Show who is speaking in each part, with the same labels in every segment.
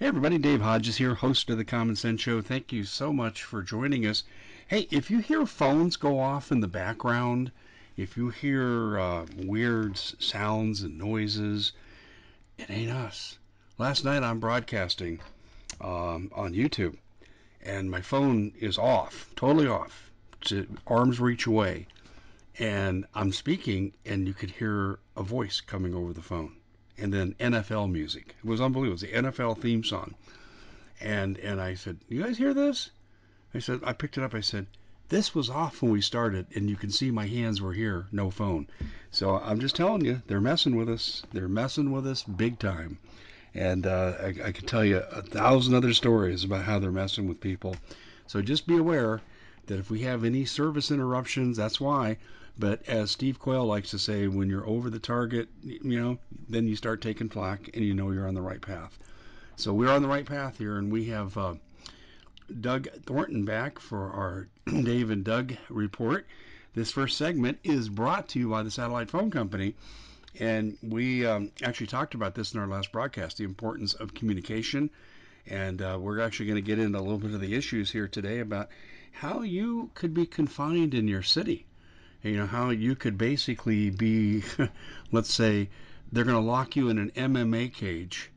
Speaker 1: Hey everybody, Dave Hodges here, host of the Common Sense Show. Thank you so much for joining us. Hey, if you hear phones go off in the background, if you hear uh, weird sounds and noises, it ain't us. Last night I'm broadcasting um, on YouTube, and my phone is off, totally off, to arm's reach away, and I'm speaking, and you could hear a voice coming over the phone and then NFL music. It was unbelievable. It was the NFL theme song. And and I said, "You guys hear this?" I said, I picked it up. I said, "This was off when we started, and you can see my hands were here, no phone." So I'm just telling you, they're messing with us. They're messing with us big time. And uh, I, I could tell you a thousand other stories about how they're messing with people. So just be aware that if we have any service interruptions, that's why. But as Steve Quayle likes to say, when you're over the target, you know, then you start taking flack and you know you're on the right path. So we're on the right path here, and we have uh, Doug Thornton back for our Dave and Doug report. This first segment is brought to you by the Satellite Phone Company. And we um, actually talked about this in our last broadcast the importance of communication. And uh, we're actually going to get into a little bit of the issues here today about how you could be confined in your city you know how you could basically be let's say they're going to lock you in an MMA cage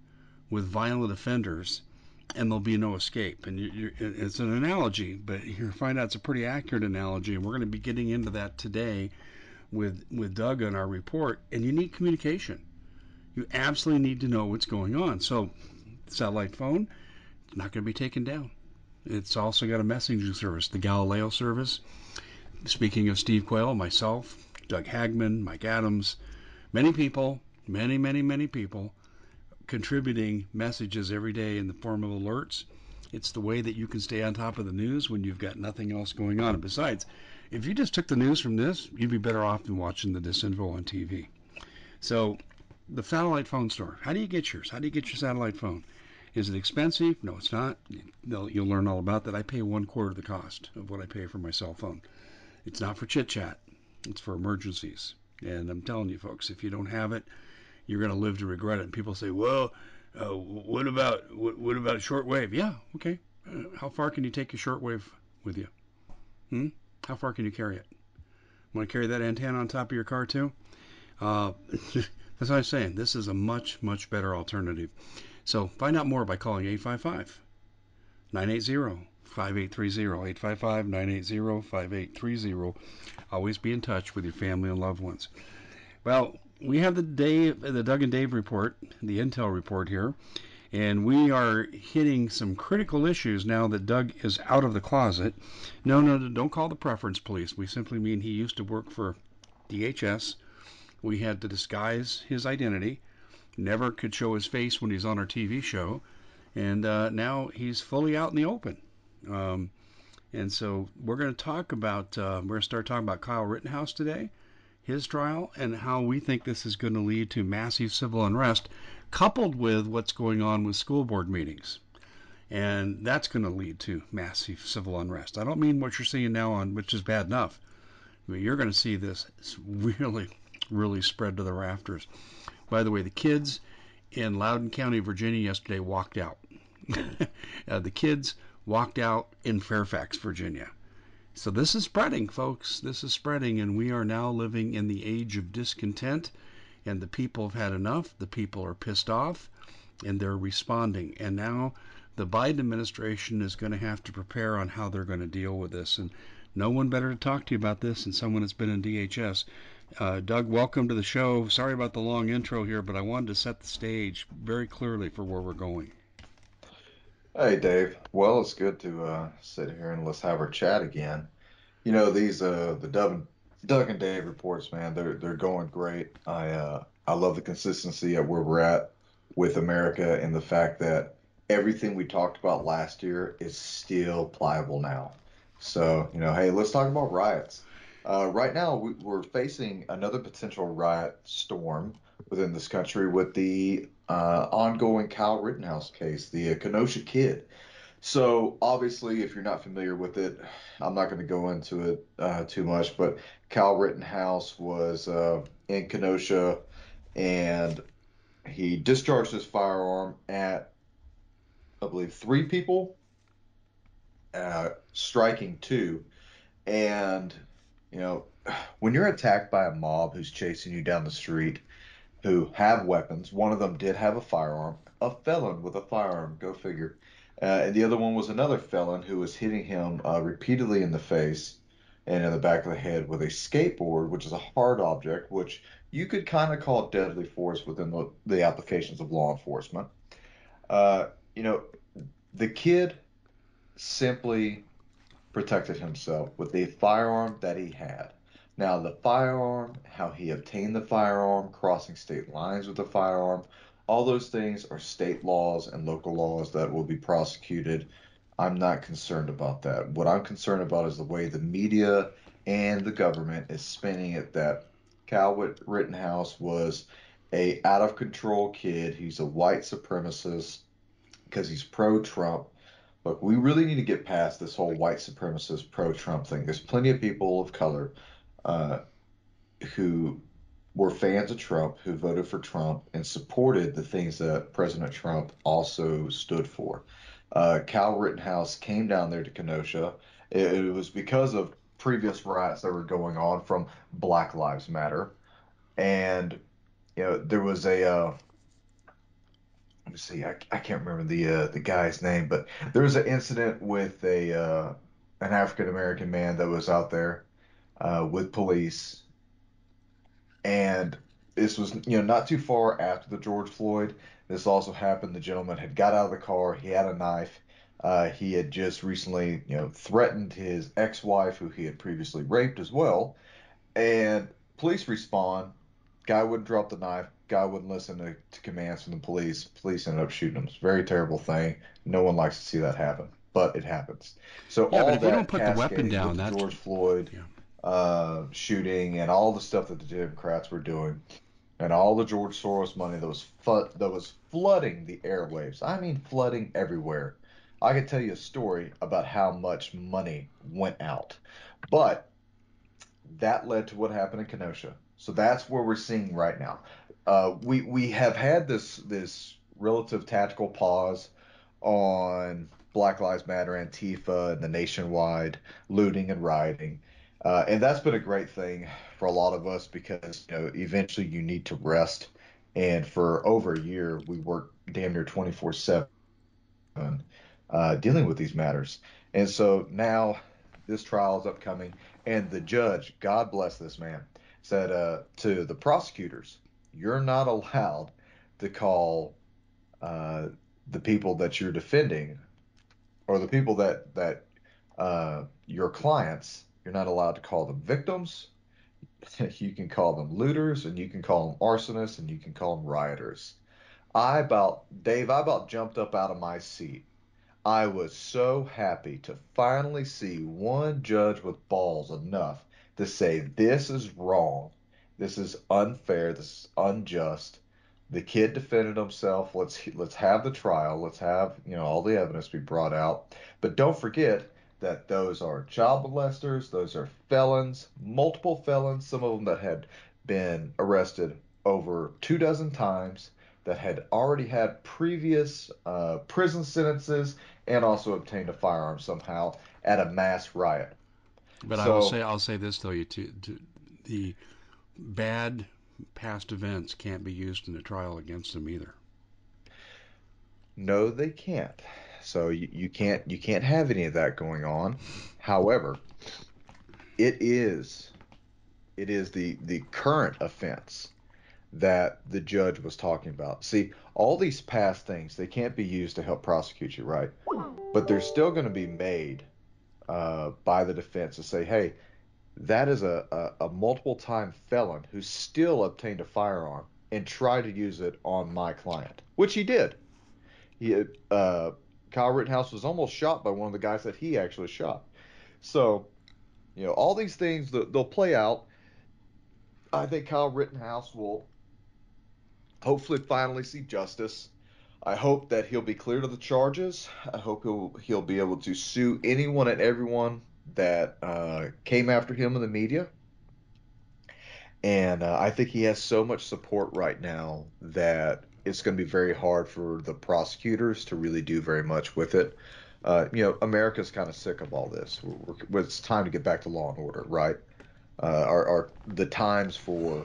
Speaker 1: with violent offenders and there'll be no escape. And you, it's an analogy but you find out it's a pretty accurate analogy and we're going to be getting into that today with with Doug on our report. And you need communication. You absolutely need to know what's going on. So satellite phone not going to be taken down. It's also got a messaging service the Galileo service Speaking of Steve Quayle, myself, Doug Hagmann, Mike Adams, many people, many, many, many people contributing messages every day in the form of alerts. It's the way that you can stay on top of the news when you've got nothing else going on. And besides, if you just took the news from this, you'd be better off than watching the disinfo on TV. So, the satellite phone store. How do you get yours? How do you get your satellite phone? Is it expensive? No, it's not. You'll learn all about that. I pay one quarter of the cost of what I pay for my cell phone. It's not for chit chat. It's for emergencies. And I'm telling you, folks, if you don't have it, you're going to live to regret it. And people say, "Well, uh, what about what, what about shortwave?" Yeah, okay. Uh, how far can you take your shortwave with you? Hmm? How far can you carry it? Want to carry that antenna on top of your car too? Uh, that's what I'm saying. This is a much, much better alternative. So find out more by calling 855 980 5830 855 980 5830. Always be in touch with your family and loved ones. Well, we have the Dave, the Doug and Dave report, the Intel report here, and we are hitting some critical issues now that Doug is out of the closet. No, no, don't call the preference police. We simply mean he used to work for DHS. We had to disguise his identity, never could show his face when he's on our TV show, and uh, now he's fully out in the open. Um, and so we're going to talk about, uh, we're going to start talking about Kyle Rittenhouse today, his trial, and how we think this is going to lead to massive civil unrest, coupled with what's going on with school board meetings. And that's going to lead to massive civil unrest. I don't mean what you're seeing now on, which is bad enough. but you're going to see this really, really spread to the rafters. By the way, the kids in Loudoun County, Virginia, yesterday walked out. uh, the kids walked out in Fairfax, Virginia. So this is spreading, folks. This is spreading, and we are now living in the age of discontent, and the people have had enough. The people are pissed off, and they're responding. And now the Biden administration is going to have to prepare on how they're going to deal with this. And no one better to talk to you about this than someone that's been in DHS. Uh, Doug, welcome to the show. Sorry about the long intro here, but I wanted to set the stage very clearly for where we're going.
Speaker 2: Hey, Dave. Well, it's good to uh, sit here and let's have our chat again. You know, these uh, the Doug, Doug and Dave reports, man, they're they're going great. I uh, I love the consistency at where we're at with America and the fact that everything we talked about last year is still pliable now. So, you know, hey, let's talk about riots. Uh, right now, we, we're facing another potential riot storm within this country with the uh, ongoing Kyle Rittenhouse case, the uh, Kenosha Kid. So obviously, if you're not familiar with it, I'm not going to go into it uh, too much. But Kyle Rittenhouse was uh, in Kenosha, and he discharged his firearm at I believe, three people, uh, striking two. And, you know, when you're attacked by a mob who's chasing you down the street, who have weapons, one of them did have a firearm, a felon with a firearm, go figure. Uh, and the other one was another felon who was hitting him uh, repeatedly in the face and in the back of the head with a skateboard, which is a hard object, which you could kind of call deadly force within the, the applications of law enforcement. Uh, you know, the kid simply protected himself with the firearm that he had. Now, the firearm, how he obtained the firearm, crossing state lines with the firearm, all those things are state laws and local laws that will be prosecuted. I'm not concerned about that. What I'm concerned about is the way the media and the government is spinning it that Kyle Rittenhouse was a out of control kid. He's a white supremacist because he's pro Trump. But we really need to get past this whole white supremacist pro Trump thing. There's plenty of people of color uh, who were fans of Trump, who voted for Trump and supported the things that President Trump also stood for. Uh, Kyle Rittenhouse came down there to Kenosha. It, it was because of previous riots that were going on from Black Lives Matter, and you know there was a uh, let me see I, I can't remember the uh, the guy's name, but there was an incident with a uh, an African American man that was out there uh, with police, and this was you know not too far after the George Floyd. This also happened. The gentleman had got out of the car. He had a knife. Uh, he had just recently, you know, threatened his ex-wife, who he had previously raped as well. And police respond. Guy wouldn't drop the knife. Guy wouldn't listen to, to commands from the police. Police ended up shooting him. It's a very terrible thing. No one likes to see that happen, but it happens. So
Speaker 1: yeah,
Speaker 2: all
Speaker 1: but if
Speaker 2: that
Speaker 1: you don't put the weapon down,
Speaker 2: that's George Floyd
Speaker 1: yeah.
Speaker 2: Uh, shooting and all the stuff that the Democrats were doing and all the George Soros money that was fu- that was flooding the airwaves. I mean, flooding everywhere. I could tell you a story about how much money went out, but that led to what happened in Kenosha. So that's where we're seeing right now. Uh, we we have had this this relative tactical pause on Black Lives Matter, Antifa, and the nationwide looting and rioting. Uh, and that's been a great thing for a lot of us because you know eventually you need to rest. And for over a year, we worked damn near 24 seven uh, dealing with these matters. And so now this trial is upcoming, and the judge, God bless this man, said uh, to the prosecutors, "You're not allowed to call uh, the people that you're defending, or the people that that uh, your clients you're not allowed to call them victims. You can call them looters, and you can call them arsonists, and you can call them rioters. I about, Dave, I about jumped up out of my seat. I was so happy to finally see one judge with balls enough to say, this is wrong. This is unfair. This is unjust. The kid defended himself. Let's let's have the trial. Let's have you know all the evidence be brought out. But don't forget, that those are child molesters, those are felons, multiple felons, some of them that had been arrested over two dozen times, that had already had previous uh, prison sentences, and also obtained a firearm somehow at a mass riot.
Speaker 1: But so, I will say, I'll say this though, you to, to, the bad past events can't be used in a trial against them either.
Speaker 2: No, they can't. So you, you can't you can't have any of that going on. However, it is it is the the current offense that the judge was talking about. See, all these past things they can't be used to help prosecute you, right? But they're still going to be made uh, by the defense to say, hey, that is a, a, a multiple time felon who still obtained a firearm and tried to use it on my client, which he did. He uh, Kyle Rittenhouse was almost shot by one of the guys that he actually shot. So, you know, all these things that they'll play out. I think Kyle Rittenhouse will hopefully finally see justice. I hope that he'll be cleared of the charges. I hope he'll he'll be able to sue anyone and everyone that uh, came after him in the media. And uh, I think he has so much support right now that it's going to be very hard for the prosecutors to really do very much with it. Uh, you know, America's kind of sick of all this. We're, we're, it's time to get back to law and order, right? Uh, are, are the times for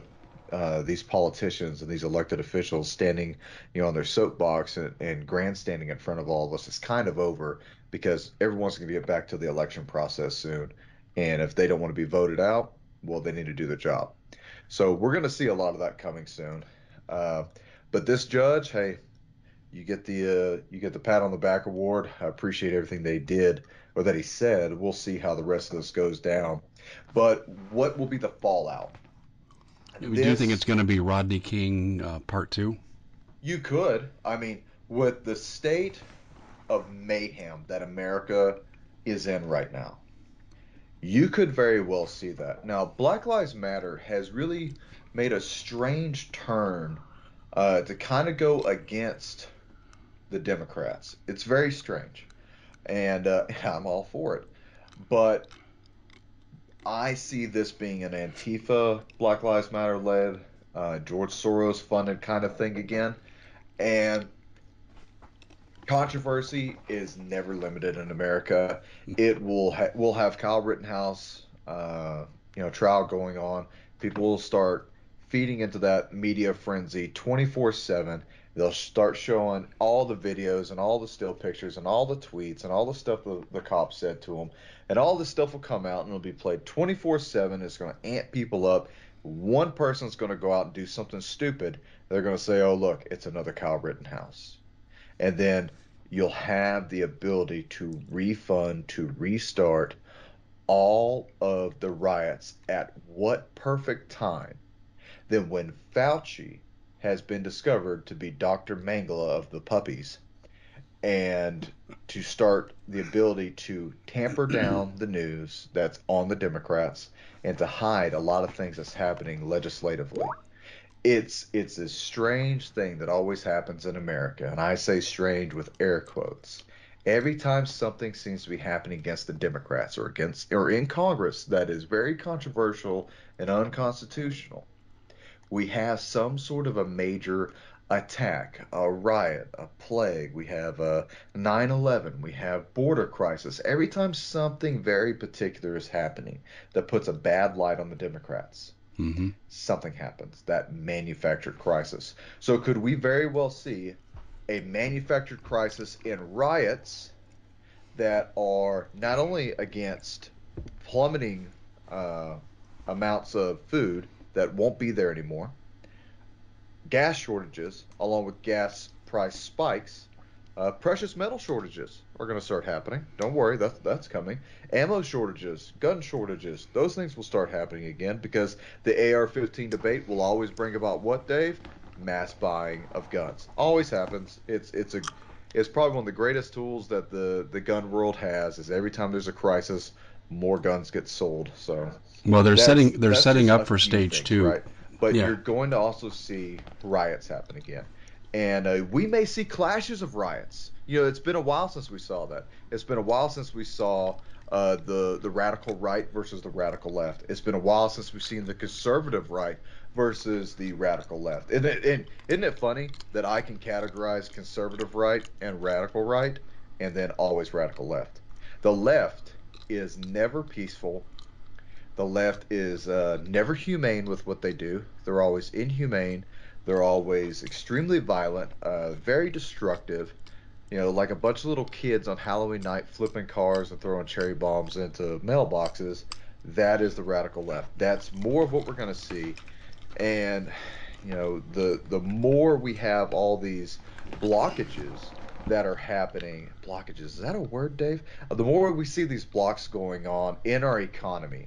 Speaker 2: uh, these politicians and these elected officials standing, you know, on their soapbox and, and grandstanding in front of all of us is kind of over because everyone's going to get back to the election process soon. And if they don't want to be voted out, well, they need to do their job. So we're going to see a lot of that coming soon. Uh, but this judge, hey, you get the uh, you get the pat on the back award. I appreciate everything they did or that he said. We'll see how the rest of this goes down. But what will be the fallout?
Speaker 1: Do this, you think it's going to be Rodney King uh, part two?
Speaker 2: You could. I mean, with the state of mayhem that America is in right now, you could very well see that. Now, Black Lives Matter has really made a strange turn uh, to kind of go against the Democrats. It's very strange, and uh, I'm all for it. But I see this being an Antifa, Black Lives Matter led, uh, George Soros funded kind of thing again, and controversy is never limited in America. It will ha- will have Kyle Rittenhouse, uh, you know, trial going on. People will start feeding into that media frenzy 24 7 they'll start showing all the videos and all the still pictures and all the tweets and all the stuff the, the cops said to them and all this stuff will come out and it'll be played 24 7 it's going to amp people up. One person's going to go out and do something stupid. They're going to say oh look it's another kyle rittenhouse. And then you'll have the ability to refund to restart all of the riots at what perfect time then when fauci has been discovered to be Dr. Mengele of the puppies and to start the ability to tamper down the news that's on the Democrats and to hide a lot of things that's happening legislatively. It's it's a strange thing that always happens in America, and I say strange with air quotes. Every time something seems to be happening against the Democrats or against or in Congress that is very controversial and unconstitutional, we have some sort of a major attack, a riot, a plague, we have a 9 11, we have border crisis. Every time something very particular is happening that puts a bad light on the Democrats, mm-hmm. something happens, that manufactured crisis. So, could we very well see a manufactured crisis in riots that are not only against plummeting uh, amounts of food, that won't be there anymore. Gas shortages, along with gas price spikes. Uh, precious metal shortages are going to start happening. Don't worry, that's that's coming. Ammo shortages, gun shortages, those things will start happening again because the AR-15 debate will always bring about what, Dave? Mass buying of guns. Always happens. It's it's a it's probably one of the greatest tools that the the gun world has. Is every time there's a crisis, more guns get sold. So
Speaker 1: well, they're setting they're setting up for stage things, two,
Speaker 2: right? But yeah. you're going to also see riots happen again, and uh, we may see clashes of riots. You know, it's been a while since we saw that. It's been a while since we saw uh, the the radical right versus the radical left. It's been a while since we've seen the conservative right versus the radical left. And, and isn't it funny that I can categorize conservative right and radical right, and then always radical left? The left is never peaceful. The left is uh, never humane with what they do. They're always inhumane. They're always extremely violent, uh, very destructive. You know, like a bunch of little kids on Halloween night flipping cars and throwing cherry bombs into mailboxes. That is the radical left. That's more of what we're going to see. And you know, the the more we have all these blockages that are happening. Blockages, is that a word, Dave? Uh, the more we see these blocks going on in our economy,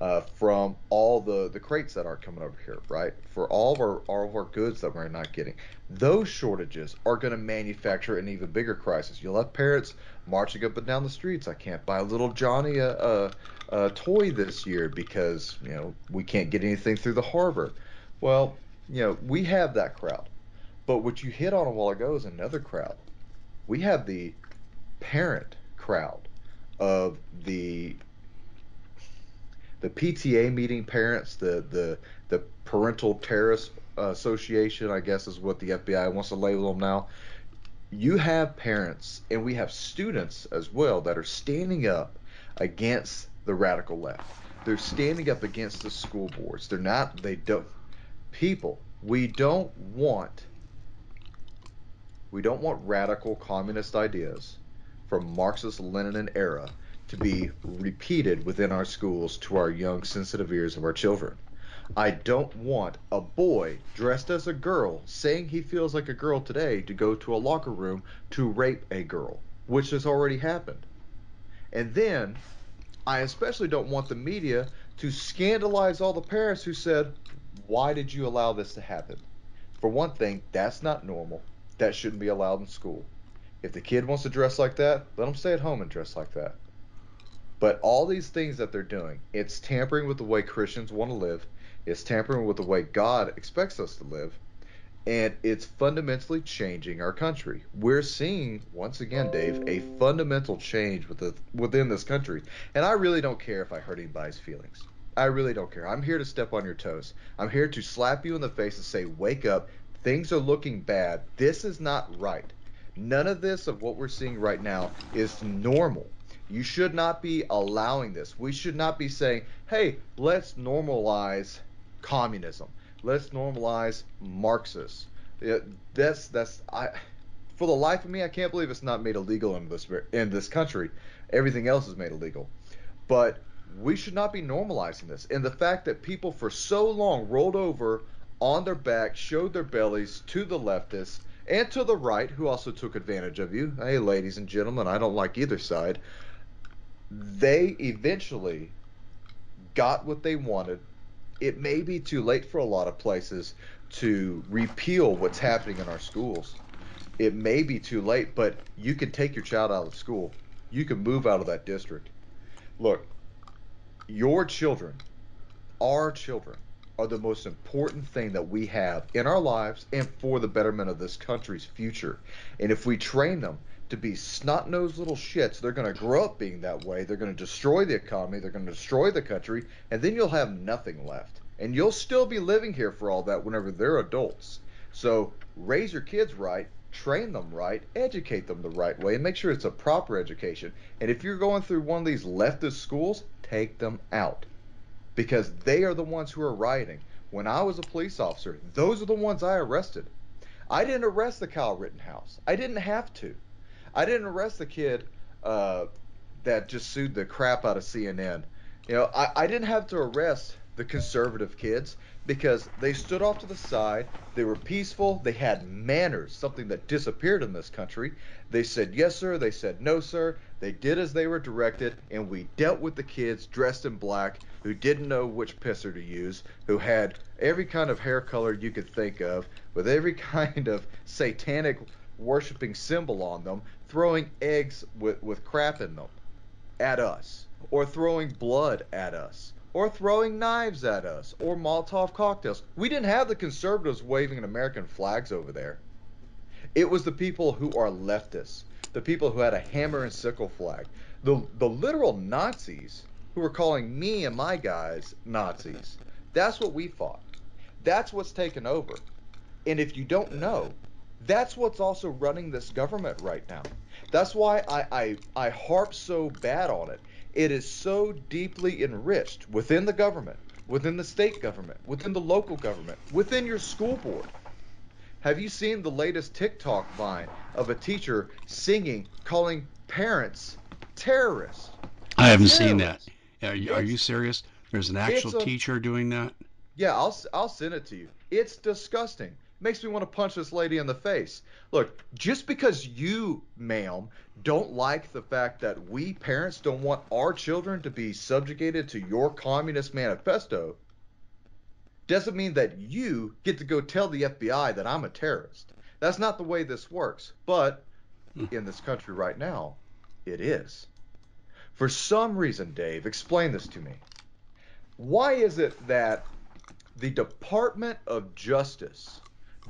Speaker 2: uh, from all the, the crates that are coming over here, right? For all of our all of our goods that we're not getting, those shortages are going to manufacture an even bigger crisis. You'll have parents marching up and down the streets. I can't buy little Johnny a, a, a toy this year because you know we can't get anything through the harbor. Well, you know we have that crowd, but what you hit on a while ago is another crowd we have the parent crowd of the the PTA meeting parents, the the the parental terrorist Association, I guess is what the FBI wants to label them now. You have parents and we have students as well that are standing up against the radical left. They're standing up against the school boards. They're not, they don't, people, we don't want, we don't want radical communist ideas from Marxist Lenin era to be repeated within our schools to our young, sensitive ears of our children. I don't want a boy dressed as a girl saying he feels like a girl today to go to a locker room to rape a girl, which has already happened. And then I especially don't want the media to scandalize all the parents who said, Why did you allow this to happen? For one thing, that's not normal. That shouldn't be allowed in school. If the kid wants to dress like that, let them stay at home and dress like that. But all these things that they're doing, it's tampering with the way Christians want to live. It's tampering with the way God expects us to live. And it's fundamentally changing our country. We're seeing, once again, Dave, a fundamental change with the, within this country. And I really don't care if I hurt anybody's feelings. I really don't care. I'm here to step on your toes. I'm here to slap you in the face and say, wake up. Things are looking bad. This is not right. None of this of what we're seeing right now is normal. You should not be allowing this. We should not be saying, hey, let's normalize communism. Let's normalize Marxists. That's that's I. For the life of me, I can't believe it's not made illegal in this in this country. Everything else is made illegal, but we should not be normalizing this. And the fact that people for so long rolled over on their back, showed their bellies to the leftists and to the right, who also took advantage of you. Hey, ladies and gentlemen, I don't like either side they eventually got what they wanted. It may be too late for a lot of places to repeal what's happening in our schools. It may be too late, but you can take your child out of school. You can move out of that district. Look, your children, our children, are the most important thing that we have in our lives and for the betterment of this country's future. And if we train them to be snot nosed little shits. They're going to grow up being that way. They're going to destroy the economy. They're going to destroy the country. And then you'll have nothing left. And you'll still be living here for all that whenever they're adults. So raise your kids right, train them right, educate them the right way, and make sure it's a proper education. And if you're going through one of these leftist schools, take them out. Because they are the ones who are rioting. When I was a police officer, those are the ones I arrested. I didn't arrest the Kyle Rittenhouse. I didn't have to. I didn't arrest the kid uh, that just sued the crap out of CNN. You know, I, I didn't have to arrest the conservative kids because they stood off to the side. They were peaceful. They had manners, something that disappeared in this country. They said yes, sir. They said no, sir. They did as they were directed, and we dealt with the kids dressed in black who didn't know which pisser to use, who had every kind of hair color you could think of, with every kind of satanic worshiping symbol on them, throwing eggs with, with crap in them at us, or throwing blood at us, or throwing knives at us, or Molotov cocktails. We didn't have the conservatives waving American flags over there. It was the people who are leftists, the people who had a hammer and sickle flag, the, the literal Nazis who were calling me and my guys Nazis. That's what we fought. That's what's taken over. And if you don't know, that's what's also running this government right now. That's why I, I, I harp so bad on it. It is so deeply enriched within the government, within the state government, within the local government, within your school board. Have you seen the latest TikTok vine of a teacher singing, calling parents terrorists?
Speaker 1: I haven't terrorists. seen that. Are you, are you serious? There's an actual a, teacher doing that?
Speaker 2: Yeah, I'll I'll send it to you. It's disgusting makes me want to punch this lady in the face. Look, just because you, ma'am, don't like the fact that we parents don't want our children to be subjugated to your communist manifesto doesn't mean that you get to go tell the FBI that I'm a terrorist. That's not the way this works. But hmm. in this country right now, it is. For some reason, Dave, explain this to me. Why is it that the Department of Justice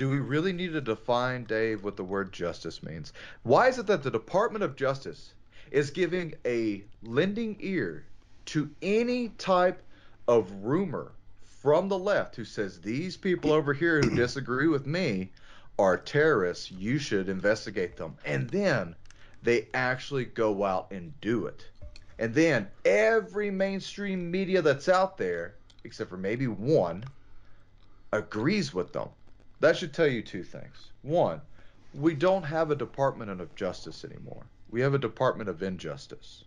Speaker 2: do we really need to define, Dave, what the word justice means? Why is it that the Department of Justice is giving a lending ear to any type of rumor, from the left who says these people over here who disagree with me are terrorists. You should investigate them. And then they actually go out and do it. And then every mainstream media that's out there, except for maybe one, agrees with them. That should tell you two things. One, we don't have a Department of Justice anymore. We have a Department of Injustice.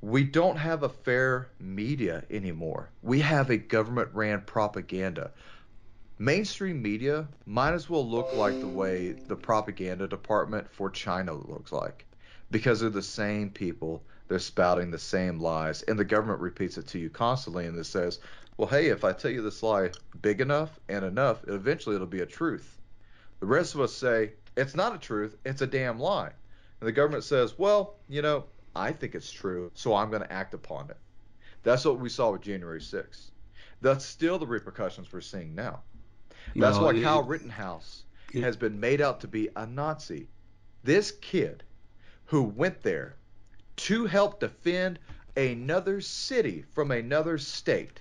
Speaker 2: We don't have a fair media anymore. We have a government ran propaganda. Mainstream media might as well look like the way the propaganda department for China looks like because they're the same people. They're spouting the same lies, and the government repeats it to you constantly. And it says, well, hey, if I tell you this lie big enough and enough, eventually it'll be a truth. The rest of us say, it's not a truth, it's a damn lie. And the government says, well, you know, I think it's true, so I'm going to act upon it. That's what we saw with January 6th. That's still the repercussions we're seeing now. That's well, why it, Kyle Rittenhouse it, has been made out to be a Nazi. This kid who went there to help defend another city from another state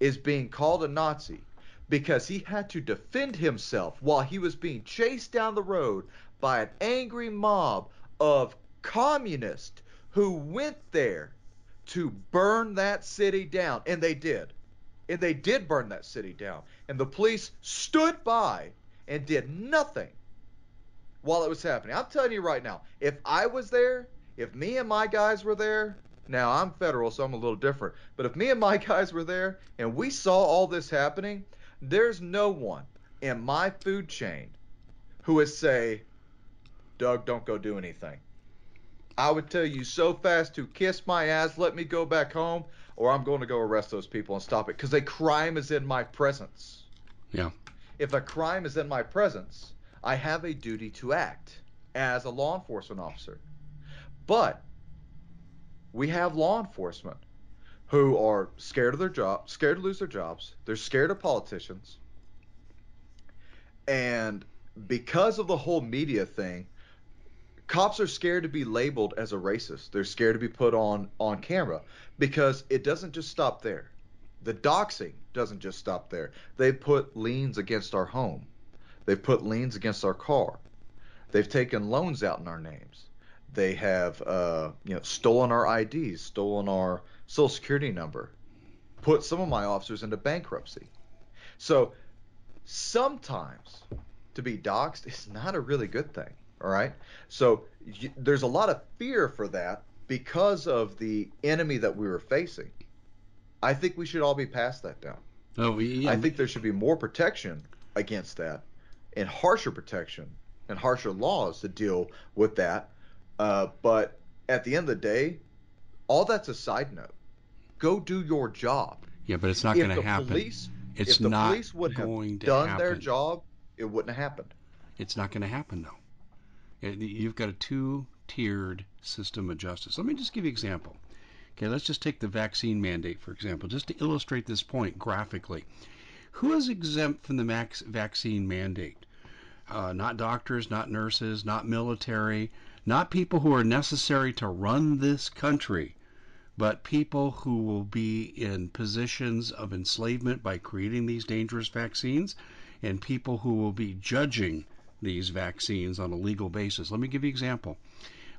Speaker 2: is being called a Nazi because he had to defend himself while he was being chased down the road by an angry mob of communists who went there to burn that city down. And they did. And they did burn that city down. And the police stood by and did nothing while it was happening. I'm telling you right now, if I was there, if me and my guys were there, now I'm federal, so I'm a little different. But if me and my guys were there and we saw all this happening, there's no one in my food chain who would say, Doug, don't go do anything. I would tell you so fast to kiss my ass, let me go back home, or I'm going to go arrest those people and stop it because a crime is in my presence.
Speaker 1: Yeah.
Speaker 2: If a crime is in my presence, I have a duty to act as a law enforcement officer. But we have law enforcement who are scared of their job, scared to lose their jobs. They're scared of politicians. And because of the whole media thing, cops are scared to be labeled as a racist. They're scared to be put on on camera because it doesn't just stop there. The doxing doesn't just stop there. They put liens against our home. They've put liens against our car. They've taken loans out in our names. They have uh, you know stolen our IDs, stolen our social security number, put some of my officers into bankruptcy. So sometimes to be doxxed is not a really good thing. All right. So y- there's a lot of fear for that because of the enemy that we were facing. I think we should all be past that now.
Speaker 1: Oh, yeah.
Speaker 2: I think there should be more protection against that, and harsher protection and harsher laws to deal with that. Uh, but at the end of the day, all that's a side note. Go do your job.
Speaker 1: Yeah, but it's not going to happen.
Speaker 2: Police,
Speaker 1: it's
Speaker 2: if the
Speaker 1: not
Speaker 2: police would have
Speaker 1: done
Speaker 2: happen. their job, it wouldn't have happened.
Speaker 1: It's not going to happen though. You've got a two-tiered system of justice. Let me just give you an example. Okay, let's just take the vaccine mandate, for example, just to illustrate this point graphically. Who is exempt from the max vaccine mandate? Uh, not doctors, not nurses, not military, not people who are necessary to run this country, but people who will be in positions of enslavement by creating these dangerous vaccines, and people who will be judging these vaccines on a legal basis. Let me give you an example.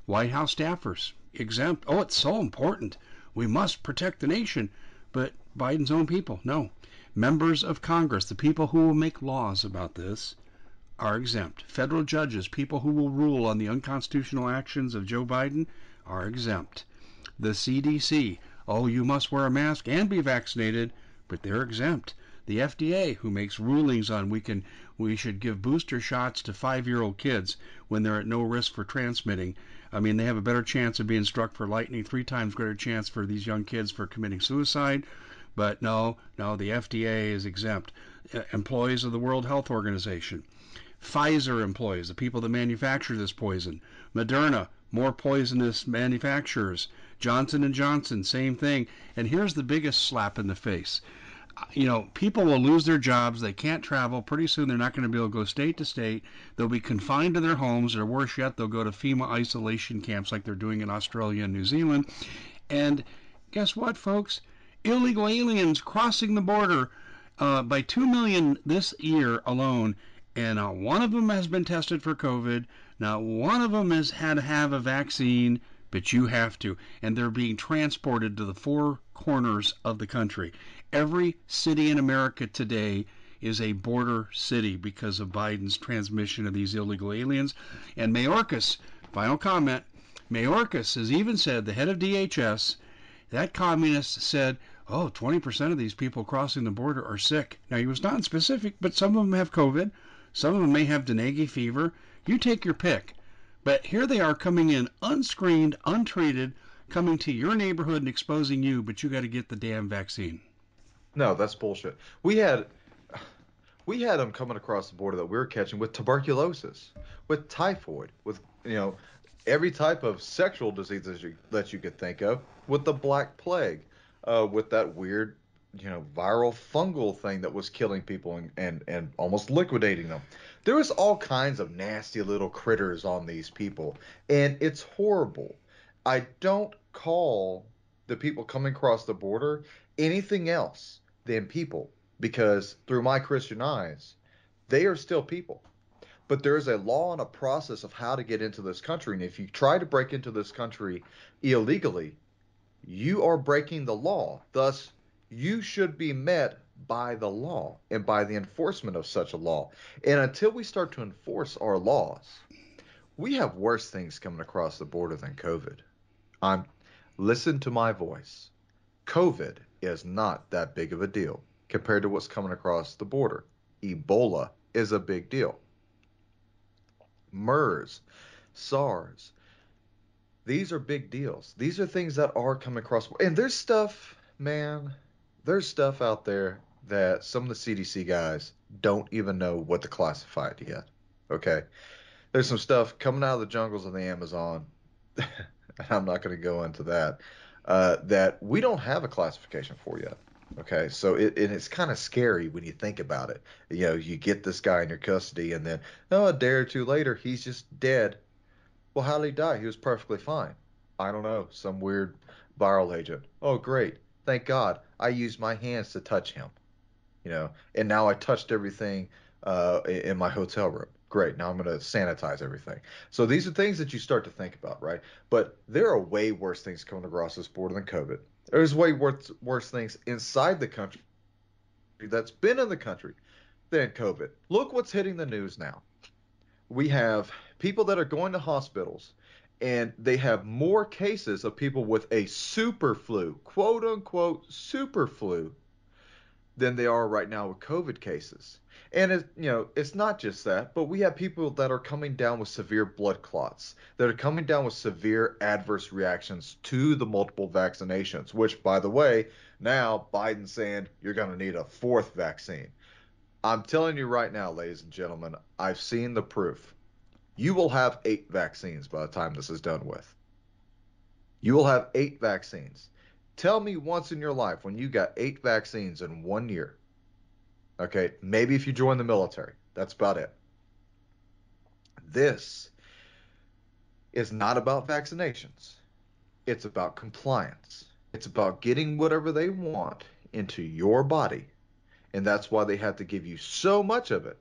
Speaker 1: White House staffers exempt. Oh, it's so important. We must protect the nation. But Biden's own people, no. Members of Congress, the people who will make laws about this, are exempt. Federal judges, people who will rule on the unconstitutional actions of Joe Biden, are exempt. The CDC, oh, you must wear a mask and be vaccinated, but they're exempt the FDA, who makes rulings on we can we should give booster shots to five-year-old kids when they're at no risk for transmitting. I mean, they have a better chance of being struck for lightning, three times greater chance for these young kids for committing suicide. But no, no, the FDA is exempt. Employees of the World Health Organization, Pfizer employees, the people that manufacture this poison, Moderna, more poisonous manufacturers, Johnson and Johnson, same thing. And here's the biggest slap in the face you know, people will lose their jobs. They can't travel. Pretty soon, they're not going to be able to go state to state. They'll be confined to their homes, or worse yet, they'll go to FEMA isolation camps like they're doing in Australia and New Zealand. And guess what, folks? illegal aliens crossing the border uh, by 2 million this year alone, and not one of them has been tested for COVID. Not one of them has had to have a vaccine, but you have to. And they're being transported to the four corners of the country. Every city in America today is a border city because of Biden's transmission of these illegal aliens. And Mayorkas, final comment, Mayorkas has even said, the head of DHS, that communist said, oh, 20% of these people crossing the border are sick. Now, he was not specific, but some of them have COVID. Some of them may have dengue fever. You take your pick. But here they are coming in unscreened, untreated, coming to your neighborhood and exposing you, but you got to get the damn vaccine.
Speaker 2: No, that's bullshit. We had we had them coming across the border that we were catching with tuberculosis, with typhoid, with you know every type of sexual disease that you, that you could think of, with the black plague, uh, with that weird you know viral fungal thing that was killing people and, and and almost liquidating them. There was all kinds of nasty little critters on these people, and it's horrible. I don't call the people coming across the border anything else than people because through my Christian eyes, they are still people. But there is a law and a process of how to get into this country. And if you try to break into this country illegally, you are breaking the law. Thus, you should be met by the law and by the enforcement of such a law. And until we start to enforce our laws, we have worse things coming across the border than COVID. I'm listen to my voice. COVID is not that big of a deal compared to what's coming across the border. Ebola is a big deal. MERS, SARS, these are big deals. These are things that are coming across. And there's stuff, man, there's stuff out there that some of the CDC guys don't even know what to classify it yet. Okay. There's some stuff coming out of the jungles of the Amazon. I'm not going to go into that. Uh, that we don't have a classification for yet. Okay, so it, and it's kind of scary when you think about it. You know, you get this guy in your custody, and then oh, a day or two later, he's just dead. Well, how did he die? He was perfectly fine. I don't know, some weird viral agent. Oh, great! Thank God, I used my hands to touch him. You know, and now I touched everything uh, in my hotel room. Great, now I'm going to sanitize everything. So these are things that you start to think about, right? But there are way worse things coming across this border than COVID. There's way worse worse things inside the country that's been in the country than COVID. Look what's hitting the news now. We have people that are going to hospitals and they have more cases of people with a super flu, quote unquote super flu, than they are right now with COVID cases. And it, you know, it's not just that, but we have people that are coming down with severe blood clots, that are coming down with severe adverse reactions to the multiple vaccinations. Which, by the way, now Biden's saying you're going to need a fourth vaccine. I'm telling you right now, ladies and gentlemen, I've seen the proof. You will have eight vaccines by the time this is done with. You will have eight vaccines. Tell me once in your life when you got eight vaccines in one year Okay, maybe if you join the military, that's about it. This is not about vaccinations. It's about compliance. It's about getting whatever they want into your body. And that's why they have to give you so much of it.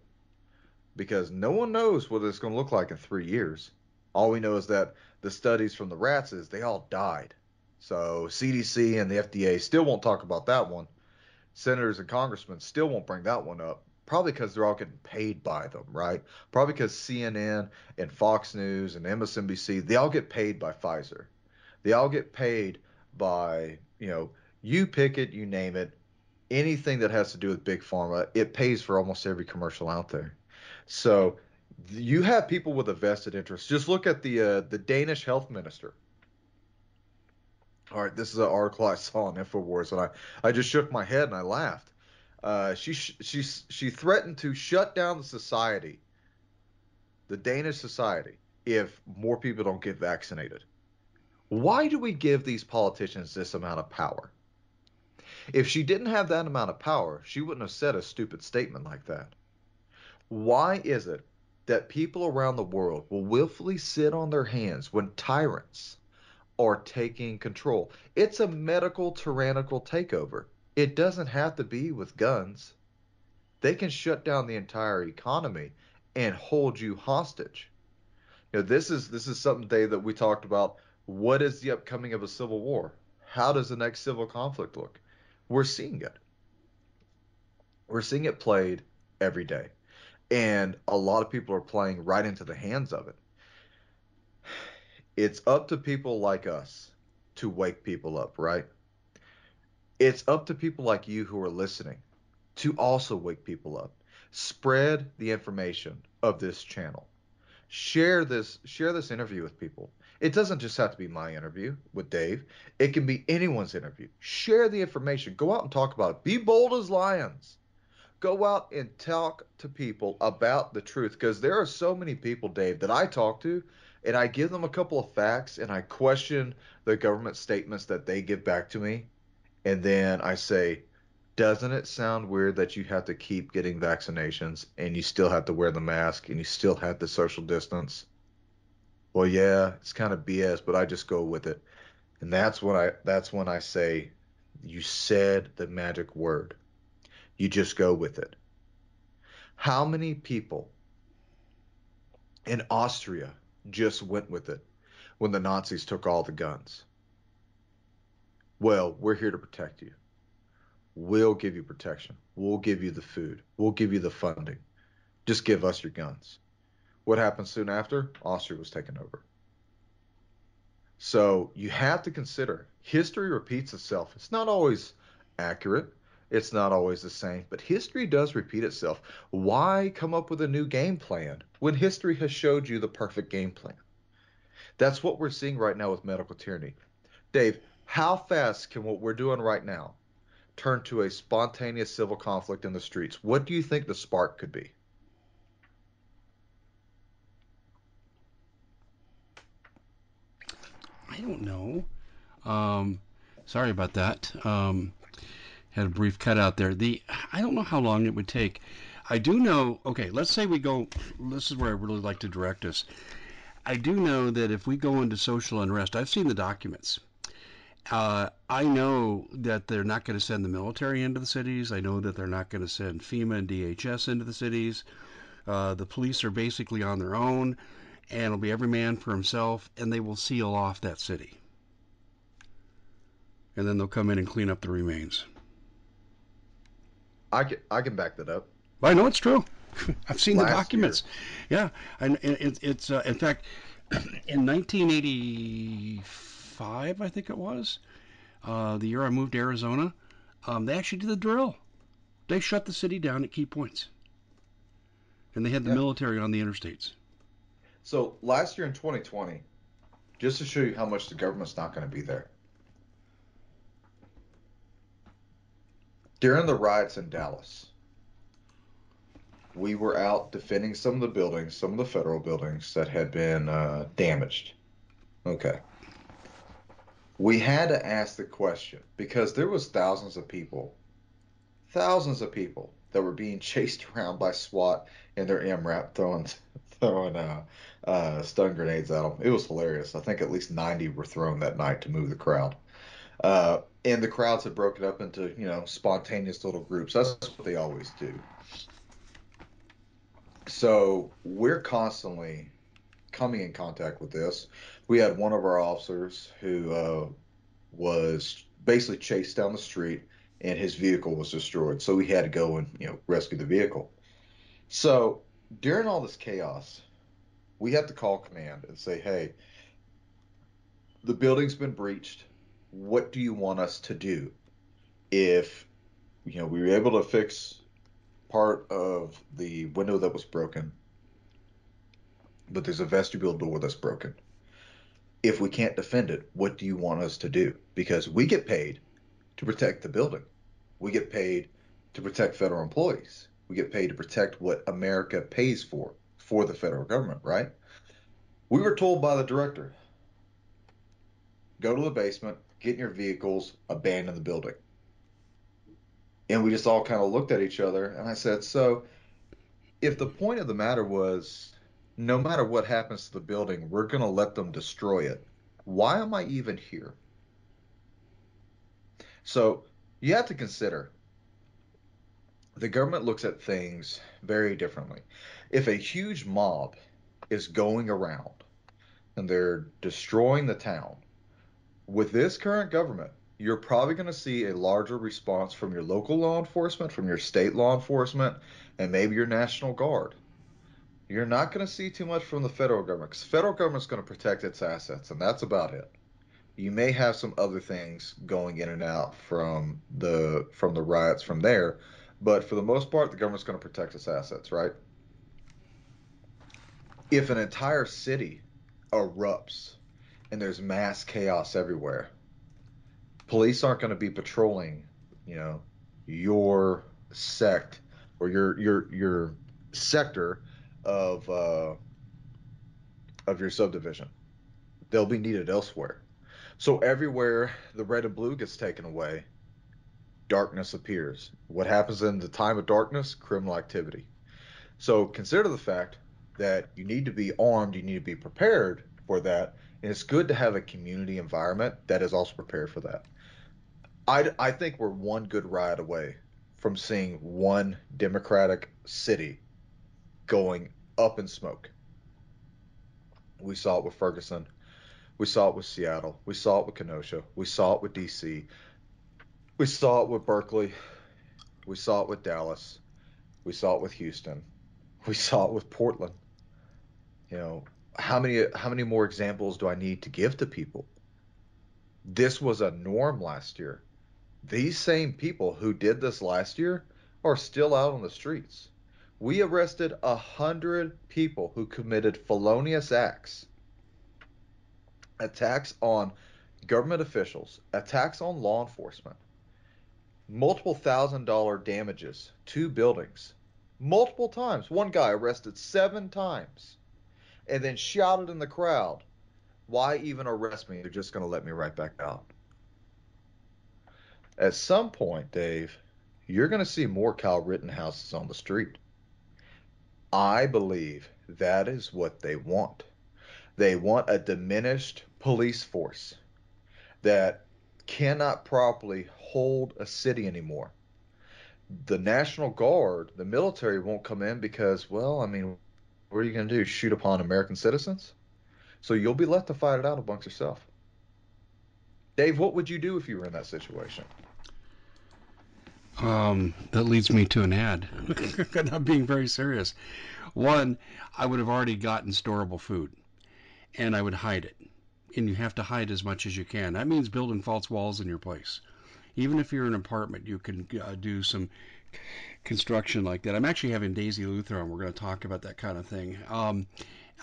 Speaker 2: Because no one knows what it's going to look like in three years. All we know is that the studies from the rats is they all died. So CDC and the FDA still won't talk about that one senators and congressmen still won't bring that one up. Probably because they're all getting paid by them, right? Probably because CNN and Fox News and MSNBC, they all get paid by Pfizer. They all get paid by, you know, you pick it, you name it, anything that has to do with big pharma, it pays for almost every commercial out there. So you have people with a vested interest. Just look at the uh, the Danish health minister. All right, this is an article I saw on Infowars, and I, I just shook my head and I laughed. Uh, she she she threatened to shut down the society, the Danish society, if more people don't get vaccinated. Why do we give these politicians this amount of power? If she didn't have that amount of power, she wouldn't have said a stupid statement like that. Why is it that people around the world will willfully sit on their hands when tyrants are taking control. It's a medical tyrannical takeover. It doesn't have to be with guns. They can shut down the entire economy and hold you hostage. You know, this is this is something Dave that we talked about. What is the upcoming of a civil war? How does the next civil conflict look? We're seeing it. We're seeing it played every day. And a lot of people are playing right into the hands of it. It's up to people like us to wake people up, right? It's up to people like you who are listening to also wake people up. Spread the information of this channel. Share this share this interview with people. It doesn't just have to be my interview with Dave. It can be anyone's interview. Share the information. Go out and talk about it. Be bold as lions. Go out and talk to people about the truth because there are so many people, Dave, that I talk to and I give them a couple of facts and I question the government statements that they give back to me. And then I say, doesn't it sound weird that you have to keep getting vaccinations and you still have to wear the mask and you still have to social distance? Well, yeah, it's kind of BS, but I just go with it. And that's when I that's when I say you said the magic word. You just go with it. How many people in Austria just went with it when the Nazis took all the guns? Well, we're here to protect you. We'll give you protection. We'll give you the food. We'll give you the funding. Just give us your guns. What happened soon after? Austria was taken over. So you have to consider history repeats itself. It's not always accurate, it's not always the same, but history does repeat itself. Why come up with a new game plan when history has showed you the perfect game plan? That's what we're seeing right now with medical tyranny. Dave, how fast can what we're doing right now turn to a spontaneous civil conflict in the streets? What do you think the spark could be?
Speaker 1: I don't know. Um, sorry about that. Um, had a brief cutout there. The I don't know how long it would take. I do know. Okay, let's say we go. This is where I really like to direct us. I do know that if we go into social unrest, I've seen the documents. Uh, I know that they're not going to send the military into the cities. I know that they're not going to send FEMA and DHS into the cities. Uh, the police are basically on their own, and it'll be every man for himself, and they will seal off that city. And then they'll come in and clean up the remains.
Speaker 2: I can I can back that up.
Speaker 1: I know it's true. I've seen Last the documents. Year. Yeah, and it, it's uh, in fact in 1985, I think it was, uh, the year I moved to Arizona, um, they actually did the drill. They shut the city down at key points, and they had the yeah. military on the interstates.
Speaker 2: So last year in 2020, just to show you how much the government's not going to be there. During the riots in Dallas, we were out defending some of the buildings, some of the federal buildings that had been uh, damaged. Okay. We had to ask the question because there was thousands of people, thousands of people that were being chased around by SWAT and their MRAP throwing throwing uh, uh, stun grenades at them. It was hilarious. I think at least 90 were thrown that night to move the crowd. Uh, and the crowds had broken up into you know spontaneous little groups. That's what they always do. So we're constantly coming in contact with this. We had one of our officers who uh, was basically chased down the street, and his vehicle was destroyed. So we had to go and you know rescue the vehicle. So during all this chaos, we had to call command and say, "Hey, the building's been breached what do you want us to do? If you know we were able to fix part of the window that was broken, but there's a vestibule door that's broken. If we can't defend it, what do you want us to do? Because we get paid to protect the building. We get paid to protect federal employees. We get paid to protect what America pays for for the federal government, right? We were told by the director, go to the basement, get in your vehicles, abandon the building. And we just all kind of looked at each other, and I said, So, if the point of the matter was no matter what happens to the building, we're going to let them destroy it, why am I even here? So you have to consider the government looks at things very differently. If a huge mob is going around and they're destroying the town, with this current government, you're probably going to see a larger response from your local law enforcement, from your state law enforcement, and maybe your National Guard. You're not going to see too much from the federal government because federal government's going to protect its assets, and that's about it. You may have some other things going in and out from the from the riots from there, but for the most part, the government's going to protect its assets, right? If an entire city erupts and there's mass chaos everywhere, police aren't going to be patrolling, you know, your sect or your your your sector of uh, of your subdivision. They'll be needed elsewhere. So everywhere the red and blue gets taken away, darkness appears. What happens in the time of darkness? Criminal activity. So consider the fact that you need to be armed, you need to be prepared for that, and it's good to have a community environment that is also prepared for that. I, I think we're one good ride away from seeing one Democratic city going up in smoke. We saw it with Ferguson. We saw it with Seattle. We saw it with Kenosha. We saw it with DC. We saw it with Berkeley. We saw it with Dallas. We saw it with Houston. We saw it with Portland. You know, how many how many more examples do I need to give to people? This was a norm last year. These same people who did this last year are still out on the streets. We arrested a hundred people who committed felonious acts, attacks on government officials, attacks on law enforcement, multiple thousand dollar damages to buildings, multiple times. One guy arrested seven times and then shouted in the crowd, Why even arrest me? They're just going to let me right back out. At some point, Dave, you're going to see more Kyle Rittenhouses on the street. I believe that is what they want. They want a diminished police force that cannot properly hold a city anymore. The National Guard, the military won't come in because, well, I mean, what are you going to do? Shoot upon American citizens? So you'll be left to fight it out amongst yourself. Dave, what would you do if you were in that situation?
Speaker 1: Um, that leads me to an ad. Not being very serious. One, I would have already gotten storable food, and I would hide it. And you have to hide as much as you can. That means building false walls in your place. Even if you're in an apartment, you can uh, do some construction like that. I'm actually having Daisy Luther on. We're going to talk about that kind of thing. Um,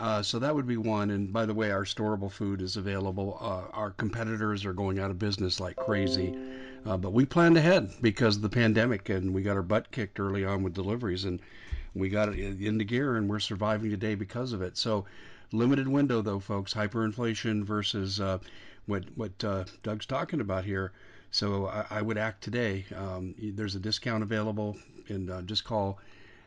Speaker 1: uh, so that would be one. And by the way, our storable food is available. Uh, our competitors are going out of business like crazy. Uh, but we planned ahead because of the pandemic and we got our butt kicked early on with deliveries and we got it into gear and we're surviving today because of it. So limited window though, folks, hyperinflation versus uh, what, what uh, Doug's talking about here. So I, I would act today. Um, there's a discount available and uh, just call,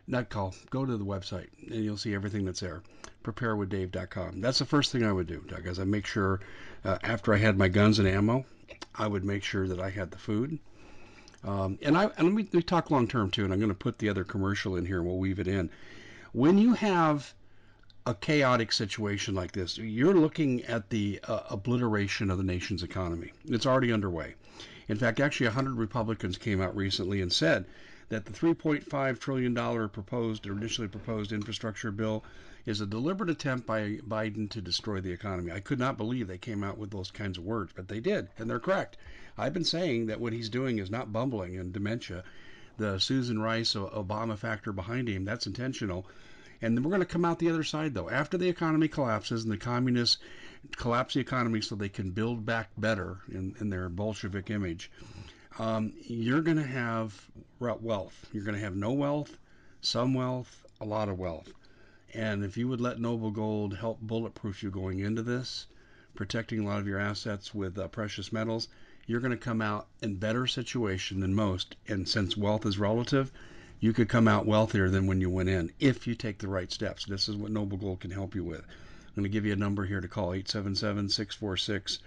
Speaker 1: not call, go to the website and you'll see everything that's there. Preparewithdave.com. That's the first thing I would do, Doug, is I make sure uh, after I had my guns and ammo, I would make sure that I had the food. Um, and I and let me, let me talk long term too. And I'm going to put the other commercial in here. and We'll weave it in. When you have a chaotic situation like this, you're looking at the uh, obliteration of the nation's economy. It's already underway. In fact, actually, 100 Republicans came out recently and said that the 3.5 trillion dollar proposed or initially proposed infrastructure bill is a deliberate attempt by Biden to destroy the economy. I could not believe they came out with those kinds of words, but they did, and they're correct. I've been saying that what he's doing is not bumbling and dementia. The Susan Rice Obama factor behind him, that's intentional. And then we're going to come out the other side, though. After the economy collapses and the communists collapse the economy so they can build back better in, in their Bolshevik image, um, you're going to have wealth. You're going to have no wealth, some wealth, a lot of wealth. And if you would let Noble Gold help bulletproof you going into this, protecting a lot of your assets with uh, precious metals, you're going to come out in better situation than most. And since wealth is relative, you could come out wealthier than when you went in if you take the right steps. This is what Noble Gold can help you with. I'm going to give you a number here to call 877 646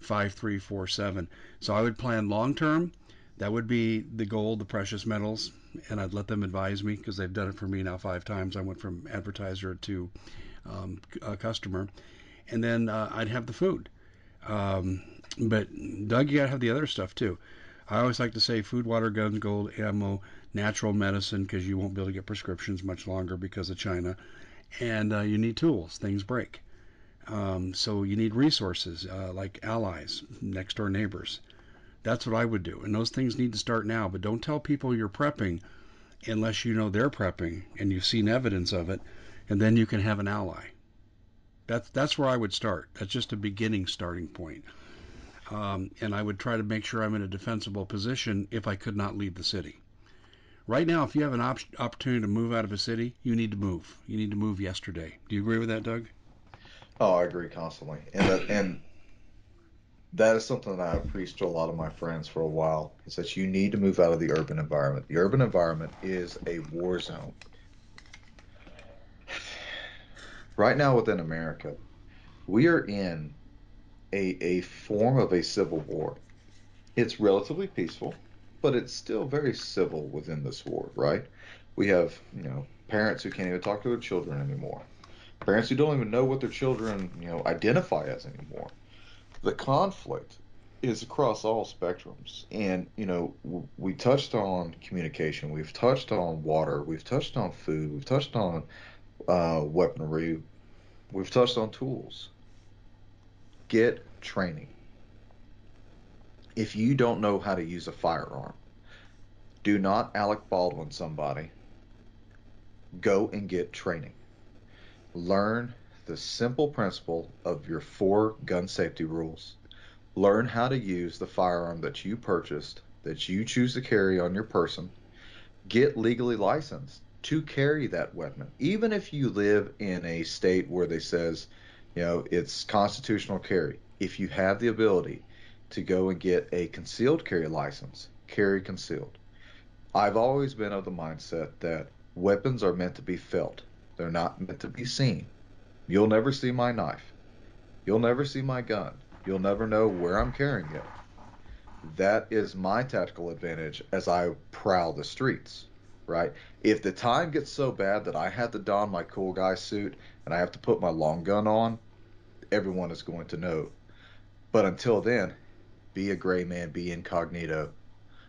Speaker 1: 5347. So I would plan long term. That would be the gold, the precious metals, and I'd let them advise me because they've done it for me now five times. I went from advertiser to um, customer, and then uh, I'd have the food. Um, but Doug, you gotta have the other stuff too. I always like to say food, water, guns, gold, ammo, natural medicine because you won't be able to get prescriptions much longer because of China, and uh, you need tools. Things break. Um, so you need resources uh, like allies, next door neighbors. That's what I would do. And those things need to start now. But don't tell people you're prepping unless you know they're prepping and you've seen evidence of it, and then you can have an ally. That's that's where I would start. That's just a beginning starting point. Um, and I would try to make sure I'm in a defensible position if I could not leave the city. Right now, if you have an op- opportunity to move out of a city, you need to move. You need to move yesterday. Do you agree with that, Doug?
Speaker 2: Oh, I agree constantly, and that, and that is something that I've preached to a lot of my friends for a while. Is that you need to move out of the urban environment. The urban environment is a war zone. Right now, within America, we are in a a form of a civil war. It's relatively peaceful, but it's still very civil within this war, right? We have, you know, parents who can't even talk to their children anymore parents who don't even know what their children, you know, identify as anymore. The conflict is across all spectrums, and you know, we touched on communication, we've touched on water, we've touched on food, we've touched on uh, weaponry, we've touched on tools. Get training. If you don't know how to use a firearm, do not Alec Baldwin somebody. Go and get training Learn the simple principle of your four gun safety rules. Learn how to use the firearm that you purchased, that you choose to carry on your person. Get legally licensed to carry that weapon. Even if you live in a state where they says, you know, it's constitutional carry. If you have the ability to go and get a concealed carry license, carry concealed. I've always been of the mindset that weapons are meant to be felt. They're not meant to be seen. You'll never see my knife. You'll never see my gun. You'll never know where I'm carrying it. That is my tactical advantage as I prowl the streets, right? If the time gets so bad that I have to don my cool guy suit and I have to put my long gun on, everyone is going to know. But until then, be a gray man, be incognito.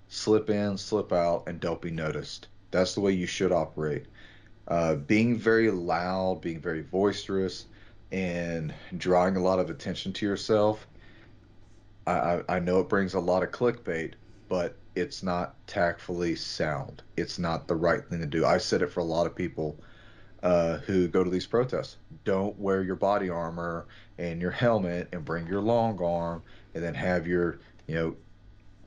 Speaker 2: Slip in, slip out, and don't be noticed. That's the way you should operate uh, being very loud, being very boisterous, and drawing a lot of attention to yourself. I, I know it brings a lot of clickbait, but it's not tactfully sound. It's not the right thing to do. I've said it for a lot of people uh, who go to these protests. Don't wear your body armor and your helmet and bring your long arm and then have your, you know,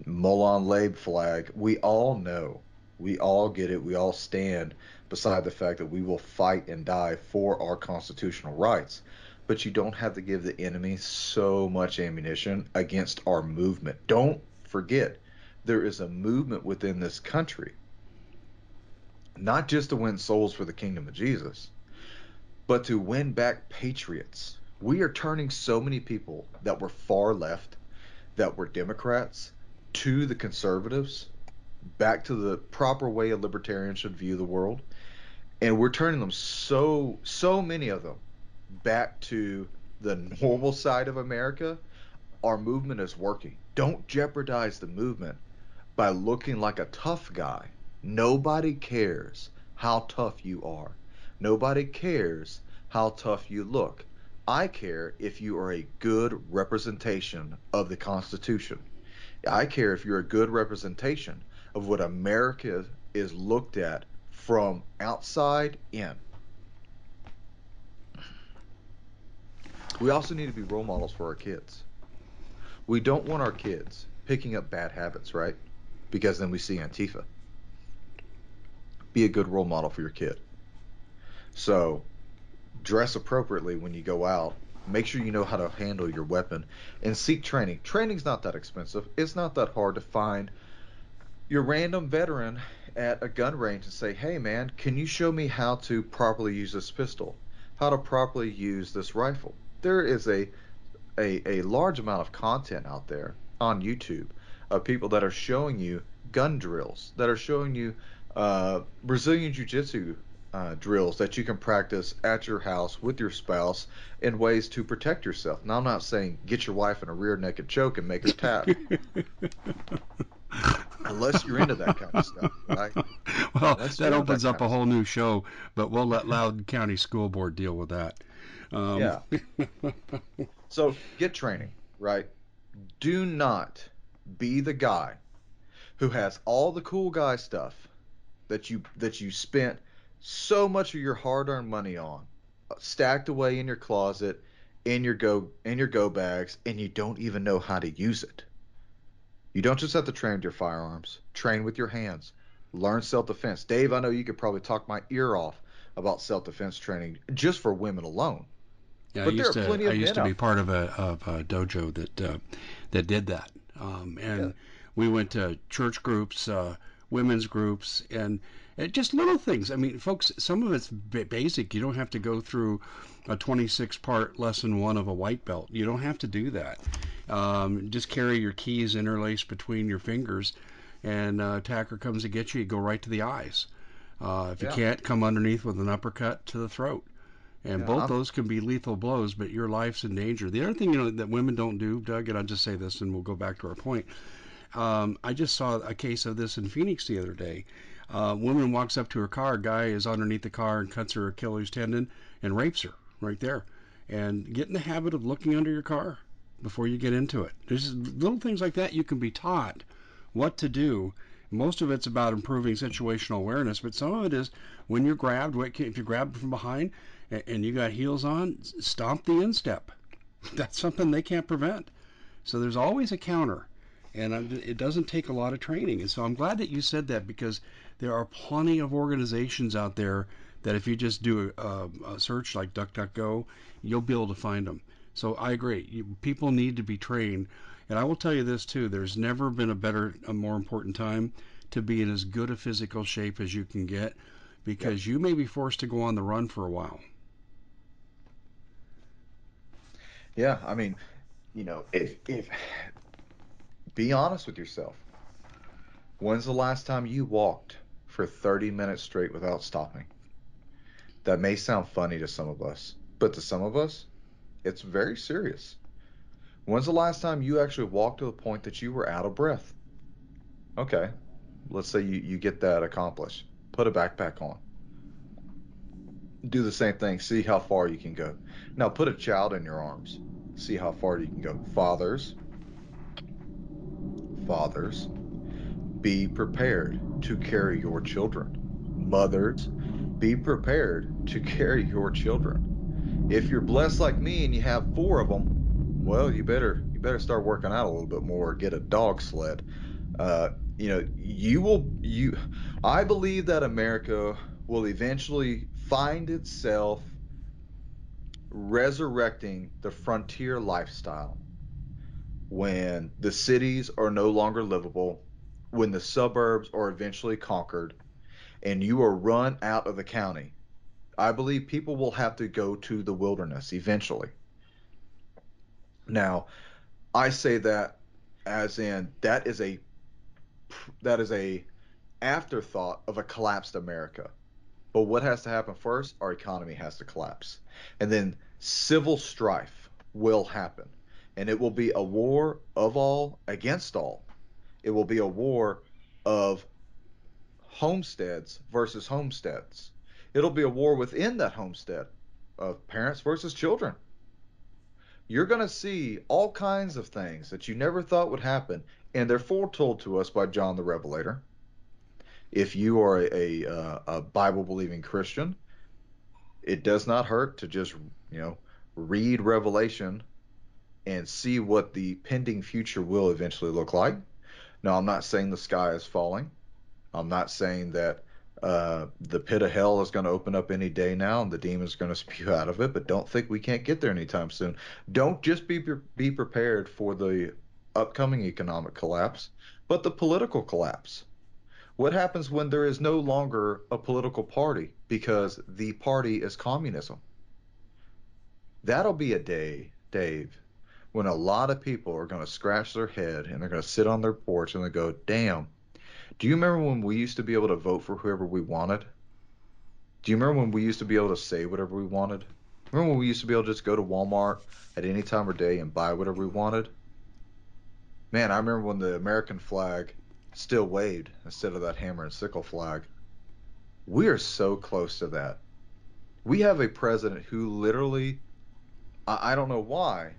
Speaker 2: Molon Labe flag. We all know. We all get it. We all stand beside the fact that we will fight and die for our constitutional rights. But you don't have to give the enemy so much ammunition against our movement. Don't forget, there is a movement within this country, not just to win souls for the kingdom of Jesus, but to win back patriots. We are turning so many people that were far left, that were Democrats, to the conservatives, back to the proper way a libertarian should view the world and we're turning them so so many of them back to the normal side of America, our movement is working. Don't jeopardize the movement by looking like a tough guy. Nobody cares how tough you are. Nobody cares how tough you look. I care if you are a good representation of the Constitution. I care if you're a good representation of what America is looked at from outside in. We also need to be role models for our kids. We don't want our kids picking up bad habits, right? Because then we see Antifa. Be a good role model for your kid. So, dress appropriately when you go out. Make sure you know how to handle your weapon and seek training. Training's not that expensive. It's not that hard to find your random veteran at a gun range and say, "Hey, man, can you show me how to properly use this pistol? how to properly use this rifle. There is a a, a large amount of content out there on YouTube of people that are showing you gun drills, that are showing you uh, Brazilian Jiu Jitsu uh, drills that you can practice at your house with your spouse in ways to protect yourself. Now, I'm not saying get your wife in a rear naked choke and make her tap. Unless you're into that kind of stuff, right?
Speaker 1: Well, Unless that opens that up a whole new show, but we'll let Loudoun County School Board deal with that.
Speaker 2: Um, yeah. so get training, right? Do not be the guy who has all the cool guy stuff that you that you spent so much of your hard-earned money on, uh, stacked away in your closet, in your go in your go bags, and you don't even know how to use it. You don't just have to train with your firearms. Train with your hands. Learn self-defense. Dave, I know you could probably talk my ear off about self-defense training just for women alone.
Speaker 1: Yeah, but I used to I used to be part of a, of a dojo that uh, that did that, um, and yeah. we went to church groups, uh, women's groups, and just little things. I mean, folks, some of it's basic. You don't have to go through a 26 part lesson one of a white belt. You don't have to do that. Um, just carry your keys interlaced between your fingers, and uh, attacker comes to get you. You go right to the eyes. Uh, if you yeah. can't, come underneath with an uppercut to the throat. And yeah, both I'm... those can be lethal blows, but your life's in danger. The other thing you know that women don't do, Doug, and I'll just say this, and we'll go back to our point. Um, I just saw a case of this in Phoenix the other day uh, woman walks up to her car. A guy is underneath the car and cuts her Achilles tendon and rapes her right there. And get in the habit of looking under your car before you get into it. There's little things like that you can be taught what to do. Most of it's about improving situational awareness, but some of it is when you're grabbed, if you're grabbed from behind and you got heels on, stomp the instep. That's something they can't prevent. So there's always a counter, and it doesn't take a lot of training. And so I'm glad that you said that because there are plenty of organizations out there that if you just do a, a search like DuckDuckGo, you'll be able to find them. So I agree. You, people need to be trained. And I will tell you this too there's never been a better, a more important time to be in as good a physical shape as you can get because yep. you may be forced to go on the run for a while.
Speaker 2: Yeah, I mean, you know, if if be honest with yourself. When's the last time you walked for 30 minutes straight without stopping. That may sound funny to some of us, but to some of us, it's very serious. When's the last time you actually walked to the point that you were out of breath? Okay, let's say you, you get that accomplished. Put a backpack on. Do the same thing. See how far you can go. Now put a child in your arms. See how far you can go. Fathers, fathers, be prepared to carry your children. Mothers, be prepared to carry your children. If you're blessed like me and you have four of them, well, you better you better start working out a little bit more. Get a dog sled. Uh, you know, you will you. I believe that America will eventually find itself resurrecting the frontier lifestyle when the cities are no longer livable when the suburbs are eventually conquered and you are run out of the county, I believe people will have to go to the wilderness eventually. Now, I say that as in that is a that is a afterthought of a collapsed America. But what has to happen first? Our economy has to collapse. And then civil strife will happen. And it will be a war of all against all. It will be a war of homesteads versus homesteads. It'll be a war within that homestead of parents versus children. You're going to see all kinds of things that you never thought would happen, and they're foretold to us by John the Revelator. If you are a, a, uh, a Bible believing Christian, it does not hurt to just, you know, read Revelation and see what the pending future will eventually look like. Now, I'm not saying the sky is falling. I'm not saying that uh, the pit of hell is going to open up any day now and the demon's going to spew out of it, but don't think we can't get there anytime soon. Don't just be be prepared for the upcoming economic collapse, but the political collapse. What happens when there is no longer a political party because the party is communism? That'll be a day, Dave, when a lot of people are going to scratch their head and they're going to sit on their porch and they go, "Damn, do you remember when we used to be able to vote for whoever we wanted? Do you remember when we used to be able to say whatever we wanted? Remember when we used to be able to just go to Walmart at any time of day and buy whatever we wanted? Man, I remember when the American flag still waved instead of that hammer and sickle flag. We are so close to that. We have a president who literally, I, I don't know why,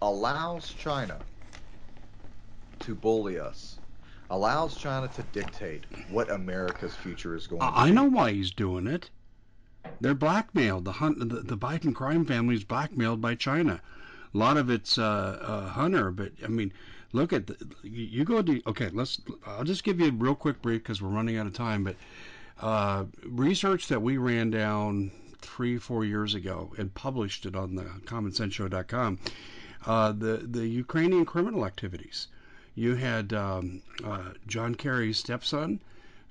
Speaker 2: allows China to bully us, allows China to dictate what America's future is going to
Speaker 1: I know why he's doing it. They're blackmailed. The, hunt, the, the Biden crime family is blackmailed by China. A lot of it's uh, uh, Hunter, but I mean, look at the, you, you go to okay. Let's. I'll just give you a real quick brief because we're running out of time. But uh, research that we ran down three, four years ago and published it on the commonsenseshow.com. Uh, the the Ukrainian criminal activities. You had um, uh, John Kerry's stepson,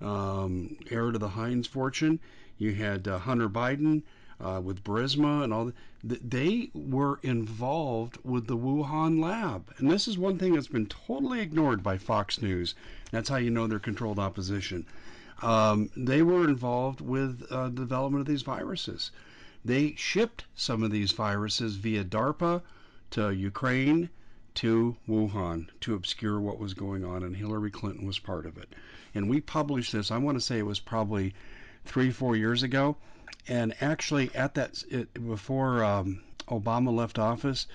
Speaker 1: um, heir to the Heinz fortune. You had uh, Hunter Biden uh, with Burisma and all. that. They were involved with the Wuhan lab, and this is one thing that's been totally ignored by Fox News. That's how you know they're controlled opposition. Um, they were involved with uh, the development of these viruses. They shipped some of these viruses via DARPA to Ukraine to Wuhan to obscure what was going on, and Hillary Clinton was part of it. And we published this, I want to say it was probably three, four years ago. And actually, at that, it, before um, Obama left office,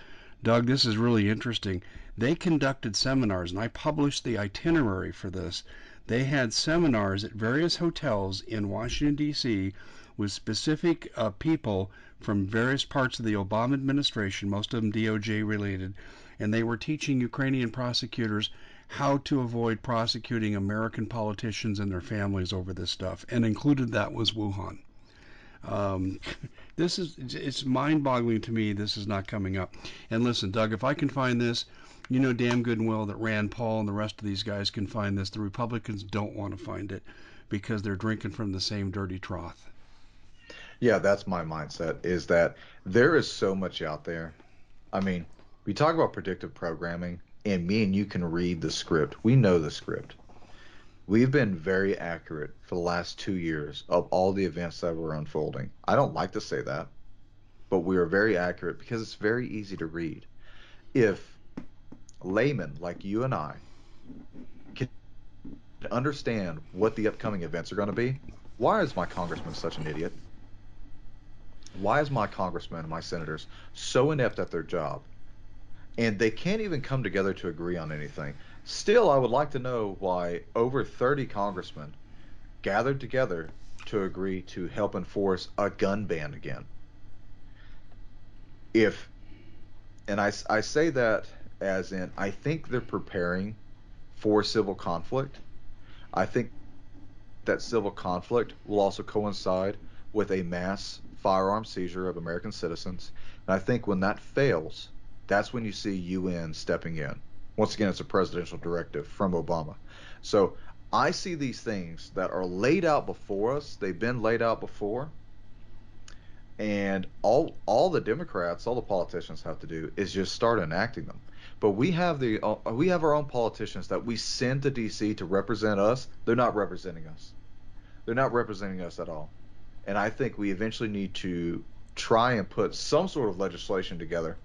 Speaker 1: Doug, this is really interesting. They conducted seminars, and I published the itinerary for this. They had seminars at various hotels in Washington, D.C., with specific uh, people from various parts of the Obama administration, most of them DOJ related, and they were teaching Ukrainian prosecutors how to avoid prosecuting American politicians and their families over this stuff, and included that was Wuhan. Um, this is it's mind-boggling to me. This is not coming up. And listen, Doug, if I can find this, you know damn good and well that Rand Paul and the rest of these guys can find this. The Republicans don't want to find it because they're drinking from the same dirty trough.
Speaker 2: Yeah, that's my mindset is that there is so much out there. I mean, we talk about predictive programming, and me and you can read the script. We know the script. We've been very accurate for the last two years of all the events that were unfolding. I don't like to say that, but we are very accurate because it's very easy to read. If laymen like you and I can understand what the upcoming events are going to be, why is my congressman such an idiot? Why is my congressman and my senators so inept at their job? And they can't even come together to agree on anything. Still, I would like to know why over 30 congressmen gathered together to agree to help enforce a gun ban again. If, and I, I say that as in, I think they're preparing for civil conflict. I think that civil conflict will also coincide with a mass firearm seizure of American citizens. And I think when that fails, that's when you see UN stepping in. Once again, it's a presidential directive from Obama. So I see these things that are laid out before us. They've been laid out before. And all all the Democrats, all the politicians have to do is just start enacting them. But we have the uh, we have our own politicians that we send to DC to represent us. They're not representing us. They're not representing us at all. And I think we eventually need to try and put some sort of legislation together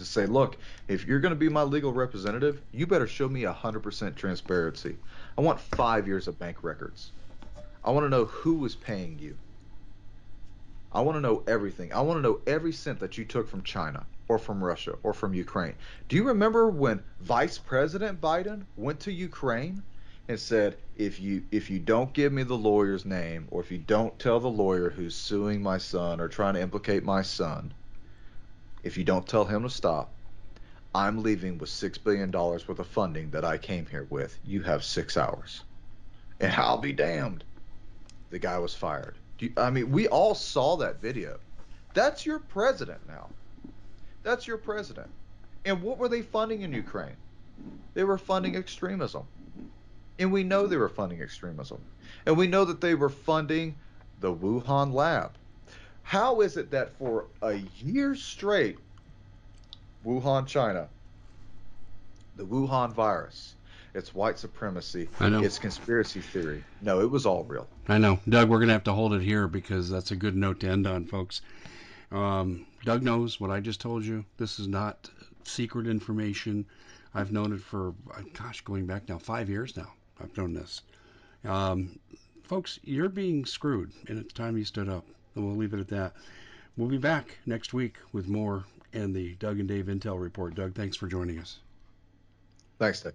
Speaker 2: to say, look, if you're going to be my legal representative, you better show me 100% transparency. I want five years of bank records. I want to know who was paying you. I want to know everything. I want to know every cent that you took from China or from Russia or from Ukraine. Do you remember when Vice President Biden went to Ukraine and said, if you if you don't give me the lawyer's name or if you don't tell the lawyer who's suing my son or trying to implicate my son, if you don't tell him to stop, I'm leaving with six billion dollars worth of funding that I came here with. You have six hours, and I'll be damned. The guy was fired. You, I mean, we all saw that video. That's your president now. That's your president. And what were they funding in Ukraine? They were funding extremism. And we know they were funding extremism. And we know that they were funding the Wuhan lab. How is it that for a year straight, Wuhan, China, the Wuhan virus, it's white supremacy,
Speaker 1: I know.
Speaker 2: it's conspiracy theory. No, it was all real.
Speaker 1: I know. Doug, we're going to have to hold it here because that's a good note to end on, folks. Um, Doug knows what I just told you. This is not secret information. I've known it for, gosh, going back now, five years now. I've known this. Um, folks, you're being screwed, and it's time you stood up. And we'll leave it at that. We'll be back next week with more and the Doug and Dave Intel Report. Doug, thanks for joining us.
Speaker 2: Thanks, Dave.